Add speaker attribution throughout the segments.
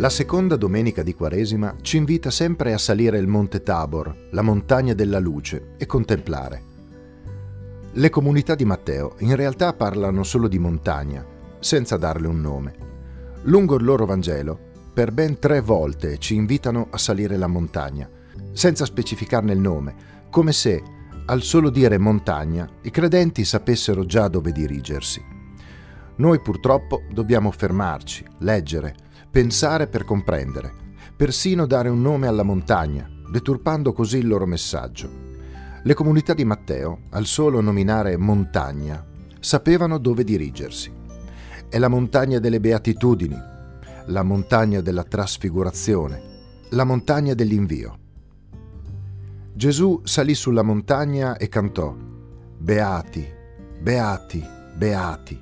Speaker 1: La seconda domenica di Quaresima ci invita sempre a salire il Monte Tabor, la montagna della luce, e contemplare. Le comunità di Matteo in realtà parlano solo di montagna, senza darle un nome. Lungo il loro Vangelo, per ben tre volte ci invitano a salire la montagna, senza specificarne il nome, come se, al solo dire montagna, i credenti sapessero già dove dirigersi. Noi purtroppo dobbiamo fermarci, leggere, pensare per comprendere, persino dare un nome alla montagna, deturpando così il loro messaggio. Le comunità di Matteo, al solo nominare montagna, sapevano dove dirigersi. È la montagna delle beatitudini, la montagna della trasfigurazione, la montagna dell'invio. Gesù salì sulla montagna e cantò, Beati, beati, beati.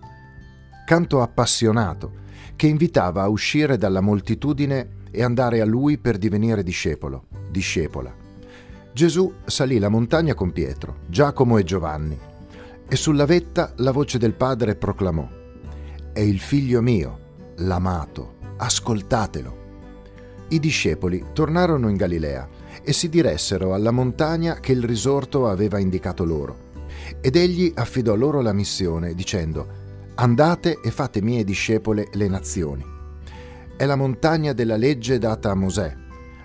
Speaker 1: Canto appassionato, che invitava a uscire dalla moltitudine e andare a lui per divenire discepolo, discepola. Gesù salì la montagna con Pietro, Giacomo e Giovanni, e sulla vetta la voce del Padre proclamò, È il figlio mio, l'amato, ascoltatelo. I discepoli tornarono in Galilea e si diressero alla montagna che il risorto aveva indicato loro. Ed egli affidò loro la missione, dicendo, Andate e fate mie discepole le nazioni. È la montagna della legge data a Mosè,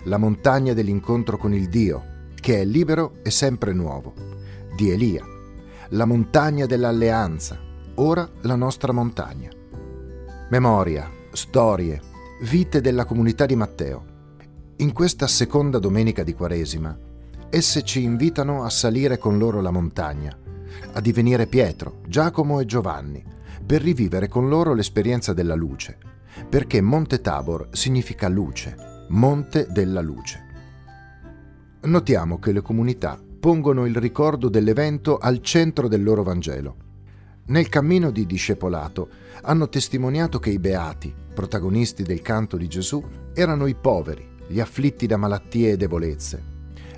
Speaker 1: la montagna dell'incontro con il Dio, che è libero e sempre nuovo, di Elia, la montagna dell'alleanza, ora la nostra montagna. Memoria, storie, vite della comunità di Matteo. In questa seconda domenica di Quaresima, esse ci invitano a salire con loro la montagna, a divenire Pietro, Giacomo e Giovanni, per rivivere con loro l'esperienza della luce, perché Monte Tabor significa luce, monte della luce. Notiamo che le comunità pongono il ricordo dell'evento al centro del loro Vangelo. Nel cammino di discepolato hanno testimoniato che i beati, protagonisti del canto di Gesù, erano i poveri, gli afflitti da malattie e debolezze.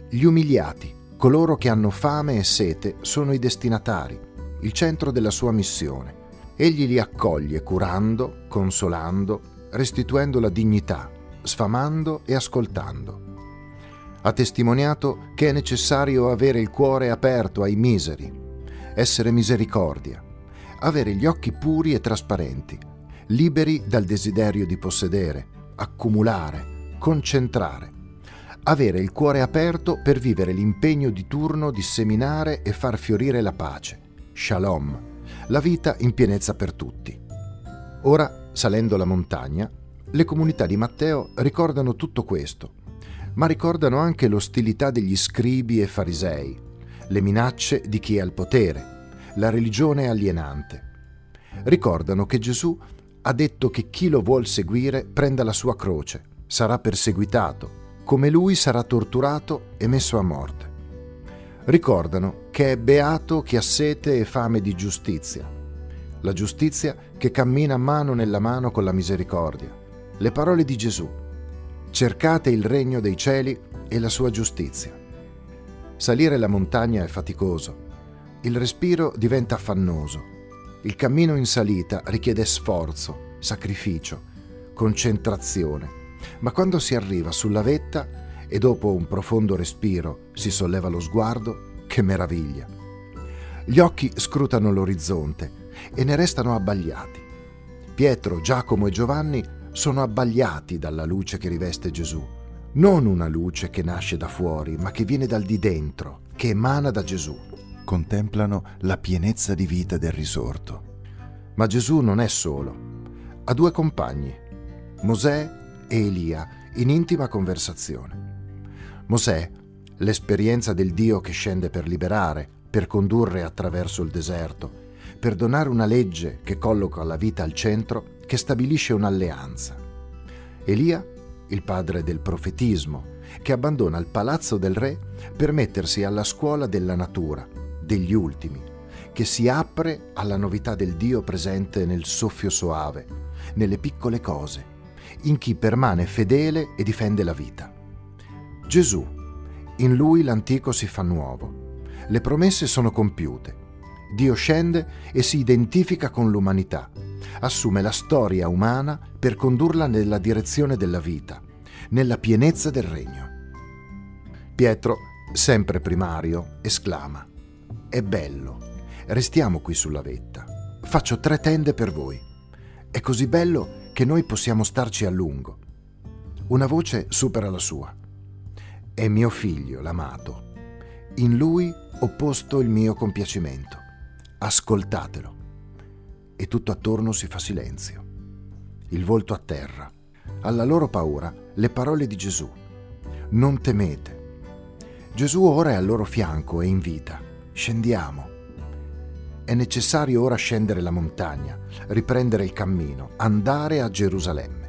Speaker 1: Gli umiliati, coloro che hanno fame e sete, sono i destinatari, il centro della sua missione. Egli li accoglie curando, consolando, restituendo la dignità, sfamando e ascoltando. Ha testimoniato che è necessario avere il cuore aperto ai miseri, essere misericordia, avere gli occhi puri e trasparenti, liberi dal desiderio di possedere, accumulare, concentrare, avere il cuore aperto per vivere l'impegno di turno di seminare e far fiorire la pace, shalom, la vita in pienezza per tutti. Ora, salendo la montagna, le comunità di Matteo ricordano tutto questo, ma ricordano anche l'ostilità degli scribi e farisei, le minacce di chi è al potere, la religione alienante. Ricordano che Gesù ha detto che chi lo vuol seguire prenda la sua croce, sarà perseguitato, come lui sarà torturato e messo a morte ricordano che è beato chi ha sete e fame di giustizia, la giustizia che cammina mano nella mano con la misericordia. Le parole di Gesù, cercate il regno dei cieli e la sua giustizia. Salire la montagna è faticoso, il respiro diventa affannoso, il cammino in salita richiede sforzo, sacrificio, concentrazione, ma quando si arriva sulla vetta e dopo un profondo respiro si solleva lo sguardo, che meraviglia. Gli occhi scrutano l'orizzonte e ne restano abbagliati. Pietro, Giacomo e Giovanni sono abbagliati dalla luce che riveste Gesù. Non una luce che nasce da fuori, ma che viene dal di dentro, che emana da Gesù. Contemplano la pienezza di vita del risorto. Ma Gesù non è solo. Ha due compagni, Mosè e Elia, in intima conversazione. Mosè, l'esperienza del Dio che scende per liberare, per condurre attraverso il deserto, per donare una legge che colloca la vita al centro, che stabilisce un'alleanza. Elia, il padre del profetismo, che abbandona il palazzo del re per mettersi alla scuola della natura, degli ultimi, che si apre alla novità del Dio presente nel soffio soave, nelle piccole cose, in chi permane fedele e difende la vita. Gesù. In lui l'antico si fa nuovo. Le promesse sono compiute. Dio scende e si identifica con l'umanità. assume la storia umana per condurla nella direzione della vita, nella pienezza del regno. Pietro, sempre primario, esclama, È bello, restiamo qui sulla vetta, faccio tre tende per voi. È così bello che noi possiamo starci a lungo. Una voce supera la sua. È mio figlio, l'amato. In lui ho posto il mio compiacimento. Ascoltatelo. E tutto attorno si fa silenzio. Il volto a terra. Alla loro paura le parole di Gesù. Non temete. Gesù ora è al loro fianco e invita. Scendiamo. È necessario ora scendere la montagna, riprendere il cammino, andare a Gerusalemme.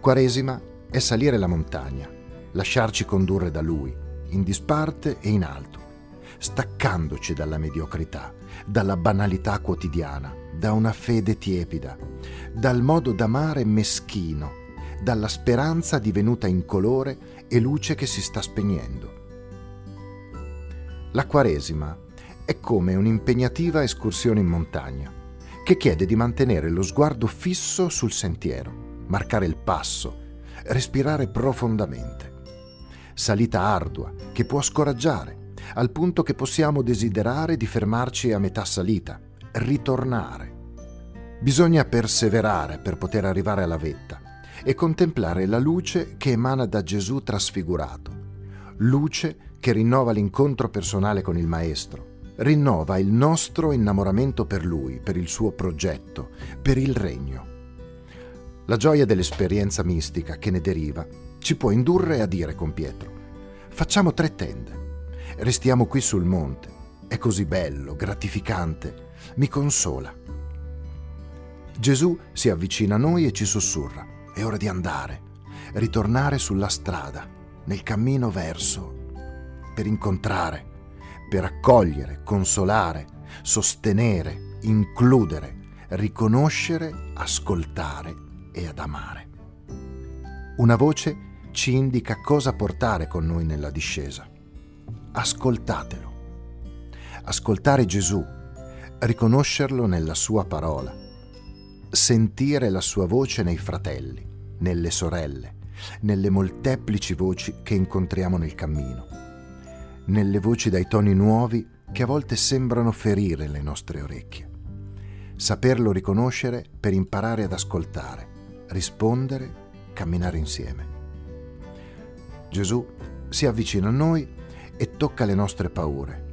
Speaker 1: Quaresima è salire la montagna, lasciarci condurre da Lui, in disparte e in alto, staccandoci dalla mediocrità, dalla banalità quotidiana, da una fede tiepida, dal modo d'amare meschino, dalla speranza divenuta incolore e luce che si sta spegnendo. La Quaresima è come un'impegnativa escursione in montagna, che chiede di mantenere lo sguardo fisso sul sentiero marcare il passo, respirare profondamente. Salita ardua che può scoraggiare, al punto che possiamo desiderare di fermarci a metà salita, ritornare. Bisogna perseverare per poter arrivare alla vetta e contemplare la luce che emana da Gesù trasfigurato, luce che rinnova l'incontro personale con il Maestro, rinnova il nostro innamoramento per Lui, per il suo progetto, per il regno. La gioia dell'esperienza mistica che ne deriva ci può indurre a dire con Pietro, facciamo tre tende, restiamo qui sul monte, è così bello, gratificante, mi consola. Gesù si avvicina a noi e ci sussurra, è ora di andare, ritornare sulla strada, nel cammino verso, per incontrare, per accogliere, consolare, sostenere, includere, riconoscere, ascoltare e ad amare. Una voce ci indica cosa portare con noi nella discesa. Ascoltatelo. Ascoltare Gesù, riconoscerlo nella sua parola, sentire la sua voce nei fratelli, nelle sorelle, nelle molteplici voci che incontriamo nel cammino, nelle voci dai toni nuovi che a volte sembrano ferire le nostre orecchie. Saperlo riconoscere per imparare ad ascoltare rispondere, camminare insieme. Gesù si avvicina a noi e tocca le nostre paure,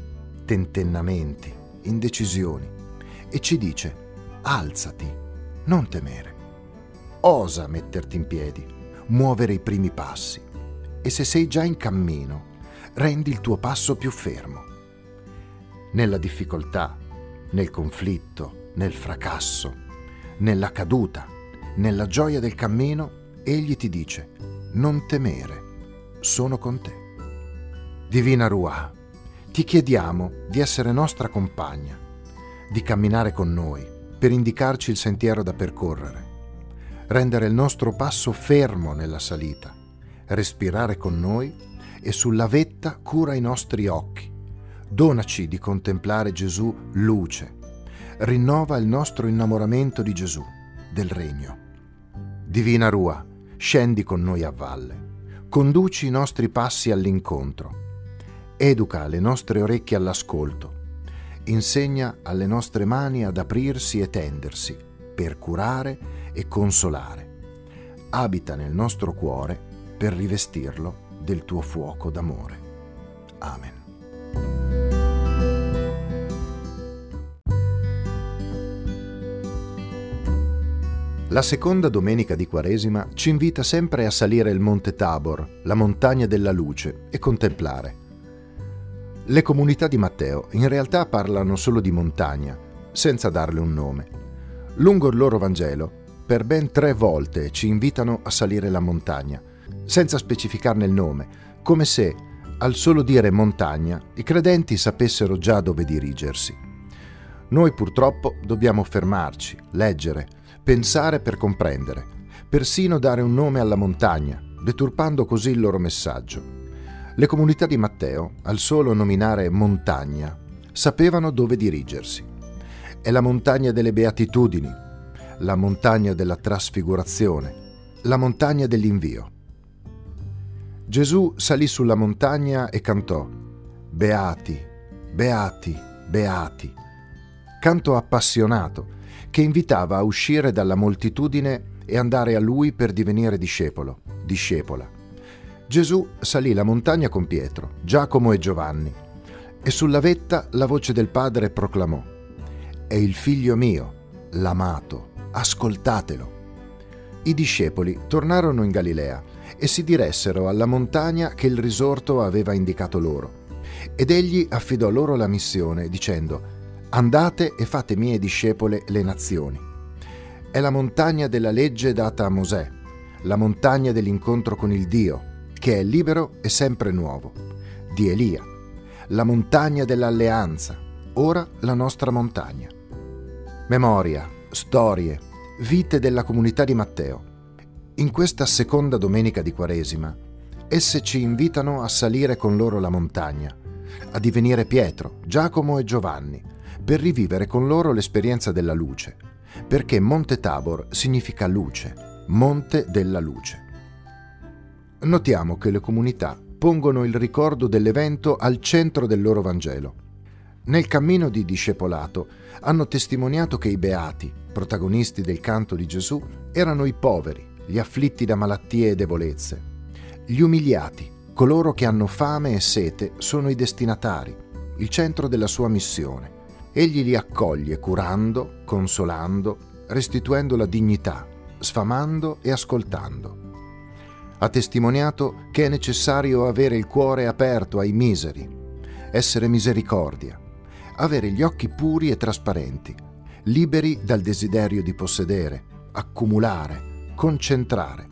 Speaker 1: tentennamenti, indecisioni e ci dice, alzati, non temere. Osa metterti in piedi, muovere i primi passi e se sei già in cammino, rendi il tuo passo più fermo. Nella difficoltà, nel conflitto, nel fracasso, nella caduta, nella gioia del cammino, egli ti dice, non temere, sono con te. Divina Ruah, ti chiediamo di essere nostra compagna, di camminare con noi per indicarci il sentiero da percorrere, rendere il nostro passo fermo nella salita, respirare con noi e sulla vetta cura i nostri occhi. Donaci di contemplare Gesù luce, rinnova il nostro innamoramento di Gesù, del Regno. Divina Rua, scendi con noi a valle, conduci i nostri passi all'incontro, educa le nostre orecchie all'ascolto, insegna alle nostre mani ad aprirsi e tendersi per curare e consolare. Abita nel nostro cuore per rivestirlo del tuo fuoco d'amore. Amen. La seconda domenica di Quaresima ci invita sempre a salire il Monte Tabor, la montagna della luce, e contemplare. Le comunità di Matteo in realtà parlano solo di montagna, senza darle un nome. Lungo il loro Vangelo, per ben tre volte ci invitano a salire la montagna, senza specificarne il nome, come se, al solo dire montagna, i credenti sapessero già dove dirigersi. Noi purtroppo dobbiamo fermarci, leggere, pensare per comprendere, persino dare un nome alla montagna, deturpando così il loro messaggio. Le comunità di Matteo, al solo nominare montagna, sapevano dove dirigersi. È la montagna delle beatitudini, la montagna della trasfigurazione, la montagna dell'invio. Gesù salì sulla montagna e cantò, Beati, beati, beati. Canto appassionato che invitava a uscire dalla moltitudine e andare a lui per divenire discepolo, discepola. Gesù salì la montagna con Pietro, Giacomo e Giovanni e sulla vetta la voce del Padre proclamò, È il figlio mio, l'amato, ascoltatelo. I discepoli tornarono in Galilea e si diressero alla montagna che il risorto aveva indicato loro. Ed egli affidò loro la missione, dicendo, Andate e fate mie discepole le nazioni. È la montagna della legge data a Mosè, la montagna dell'incontro con il Dio, che è libero e sempre nuovo, di Elia, la montagna dell'alleanza, ora la nostra montagna. Memoria, storie, vite della comunità di Matteo. In questa seconda domenica di Quaresima, esse ci invitano a salire con loro la montagna, a divenire Pietro, Giacomo e Giovanni, per rivivere con loro l'esperienza della luce, perché Monte Tabor significa luce, monte della luce. Notiamo che le comunità pongono il ricordo dell'evento al centro del loro Vangelo. Nel cammino di discepolato hanno testimoniato che i beati, protagonisti del canto di Gesù, erano i poveri, gli afflitti da malattie e debolezze. Gli umiliati, coloro che hanno fame e sete, sono i destinatari, il centro della sua missione. Egli li accoglie curando, consolando, restituendo la dignità, sfamando e ascoltando. Ha testimoniato che è necessario avere il cuore aperto ai miseri, essere misericordia, avere gli occhi puri e trasparenti, liberi dal desiderio di possedere, accumulare, concentrare,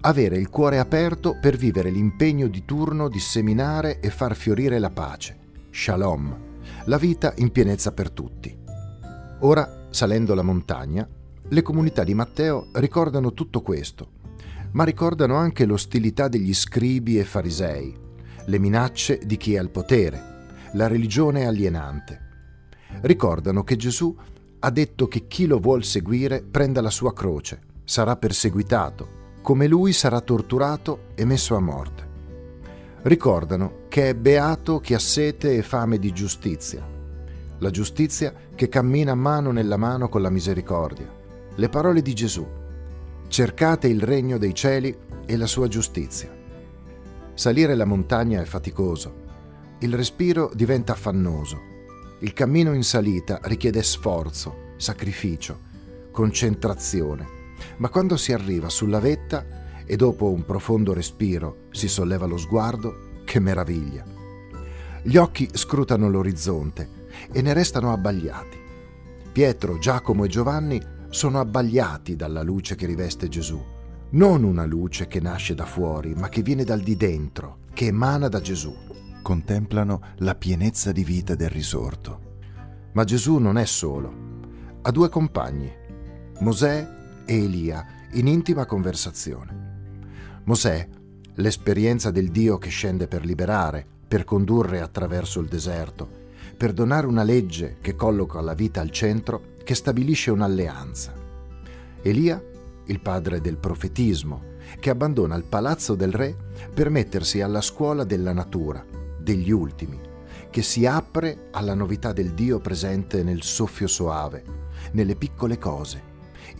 Speaker 1: avere il cuore aperto per vivere l'impegno di turno di seminare e far fiorire la pace, shalom, la vita in pienezza per tutti. Ora, salendo la montagna, le comunità di Matteo ricordano tutto questo, ma ricordano anche l'ostilità degli scribi e farisei, le minacce di chi è al potere, la religione alienante. Ricordano che Gesù ha detto che chi lo vuol seguire prenda la sua croce, sarà perseguitato, come lui sarà torturato e messo a morte. Ricordano che è beato chi ha sete e fame di giustizia, la giustizia che cammina mano nella mano con la misericordia. Le parole di Gesù. Cercate il regno dei cieli e la sua giustizia. Salire la montagna è faticoso, il respiro diventa affannoso. Il cammino in salita richiede sforzo, sacrificio, concentrazione. Ma quando si arriva sulla vetta e dopo un profondo respiro si solleva lo sguardo, che meraviglia! Gli occhi scrutano l'orizzonte e ne restano abbagliati. Pietro, Giacomo e Giovanni sono abbagliati dalla luce che riveste Gesù. Non una luce che nasce da fuori, ma che viene dal di dentro, che emana da Gesù contemplano la pienezza di vita del risorto. Ma Gesù non è solo. Ha due compagni, Mosè e Elia, in intima conversazione. Mosè, l'esperienza del Dio che scende per liberare, per condurre attraverso il deserto, per donare una legge che colloca la vita al centro, che stabilisce un'alleanza. Elia, il padre del profetismo, che abbandona il palazzo del re per mettersi alla scuola della natura, degli ultimi, che si apre alla novità del Dio presente nel soffio soave, nelle piccole cose,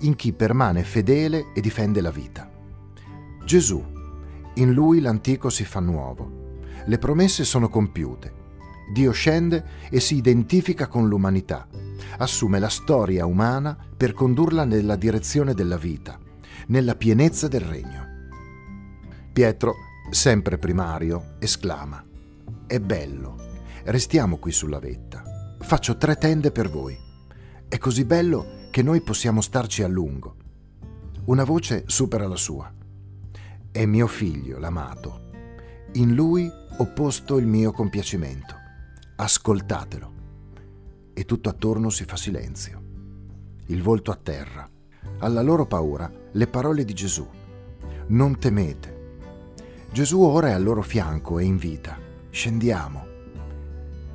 Speaker 1: in chi permane fedele e difende la vita. Gesù, in lui l'antico si fa nuovo, le promesse sono compiute, Dio scende e si identifica con l'umanità, assume la storia umana per condurla nella direzione della vita, nella pienezza del regno. Pietro, sempre primario, esclama, è bello. Restiamo qui sulla vetta. Faccio tre tende per voi. È così bello che noi possiamo starci a lungo. Una voce supera la sua. È mio figlio, l'amato. In lui ho posto il mio compiacimento. Ascoltatelo. E tutto attorno si fa silenzio. Il volto a terra. Alla loro paura le parole di Gesù. Non temete. Gesù ora è al loro fianco e in vita Scendiamo.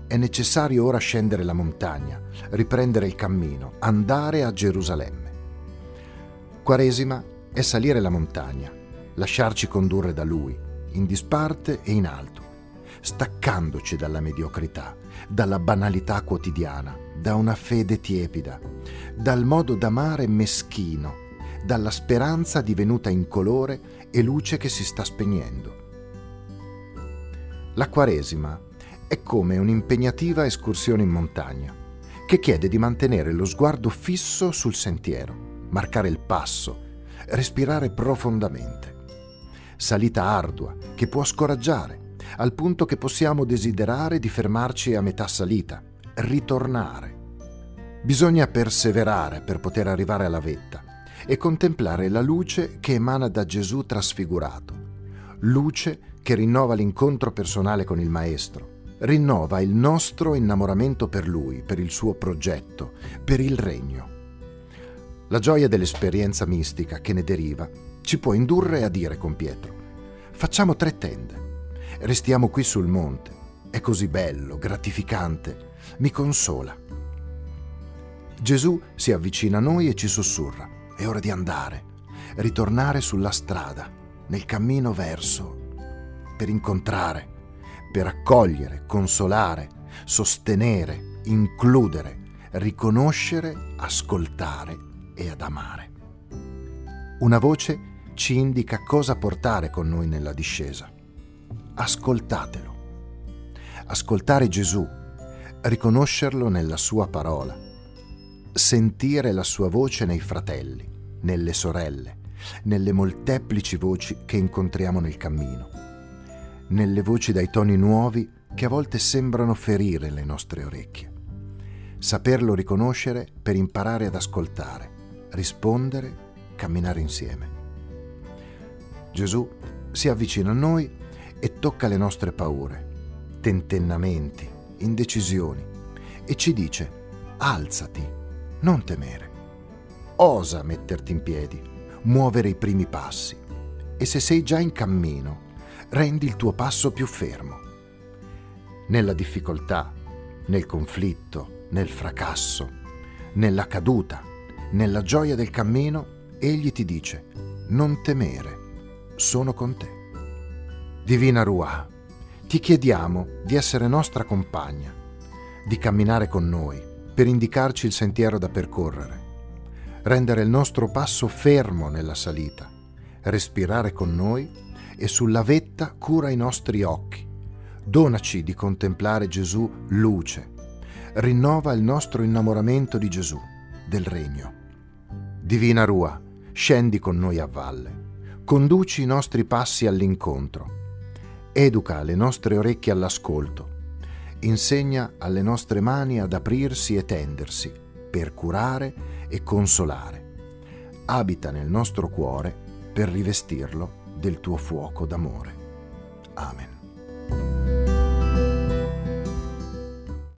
Speaker 1: È necessario ora scendere la montagna, riprendere il cammino, andare a Gerusalemme. Quaresima è salire la montagna, lasciarci condurre da Lui, in disparte e in alto, staccandoci dalla mediocrità, dalla banalità quotidiana, da una fede tiepida, dal modo d'amare meschino, dalla speranza divenuta incolore e luce che si sta spegnendo. La Quaresima è come un'impegnativa escursione in montagna, che chiede di mantenere lo sguardo fisso sul sentiero, marcare il passo, respirare profondamente. Salita ardua che può scoraggiare, al punto che possiamo desiderare di fermarci a metà salita, ritornare. Bisogna perseverare per poter arrivare alla vetta e contemplare la luce che emana da Gesù trasfigurato, luce che rinnova l'incontro personale con il Maestro, rinnova il nostro innamoramento per Lui, per il suo progetto, per il regno. La gioia dell'esperienza mistica che ne deriva ci può indurre a dire con Pietro, facciamo tre tende, restiamo qui sul monte, è così bello, gratificante, mi consola. Gesù si avvicina a noi e ci sussurra, è ora di andare, ritornare sulla strada, nel cammino verso, per incontrare, per accogliere, consolare, sostenere, includere, riconoscere, ascoltare e ad amare. Una voce ci indica cosa portare con noi nella discesa. Ascoltatelo. Ascoltare Gesù, riconoscerlo nella sua parola, sentire la sua voce nei fratelli, nelle sorelle, nelle molteplici voci che incontriamo nel cammino, nelle voci dai toni nuovi che a volte sembrano ferire le nostre orecchie. Saperlo riconoscere per imparare ad ascoltare, rispondere, camminare insieme. Gesù si avvicina a noi e tocca le nostre paure, tentennamenti, indecisioni e ci dice, alzati, non temere. Osa metterti in piedi, muovere i primi passi e se sei già in cammino, rendi il tuo passo più fermo. Nella difficoltà, nel conflitto, nel fracasso, nella caduta, nella gioia del cammino, egli ti dice, non temere, sono con te. Divina Ruah, ti chiediamo di essere nostra compagna, di camminare con noi per indicarci il sentiero da percorrere, rendere il nostro passo fermo nella salita, respirare con noi e sulla vetta cura i nostri occhi. Donaci di contemplare Gesù luce, rinnova il nostro innamoramento di Gesù, del Regno. Divina Rua, scendi con noi a valle, conduci i nostri passi all'incontro, educa le nostre orecchie all'ascolto, insegna alle nostre mani ad aprirsi e tendersi per curare e consolare. Abita nel nostro cuore per rivestirlo del tuo fuoco d'amore. Amen.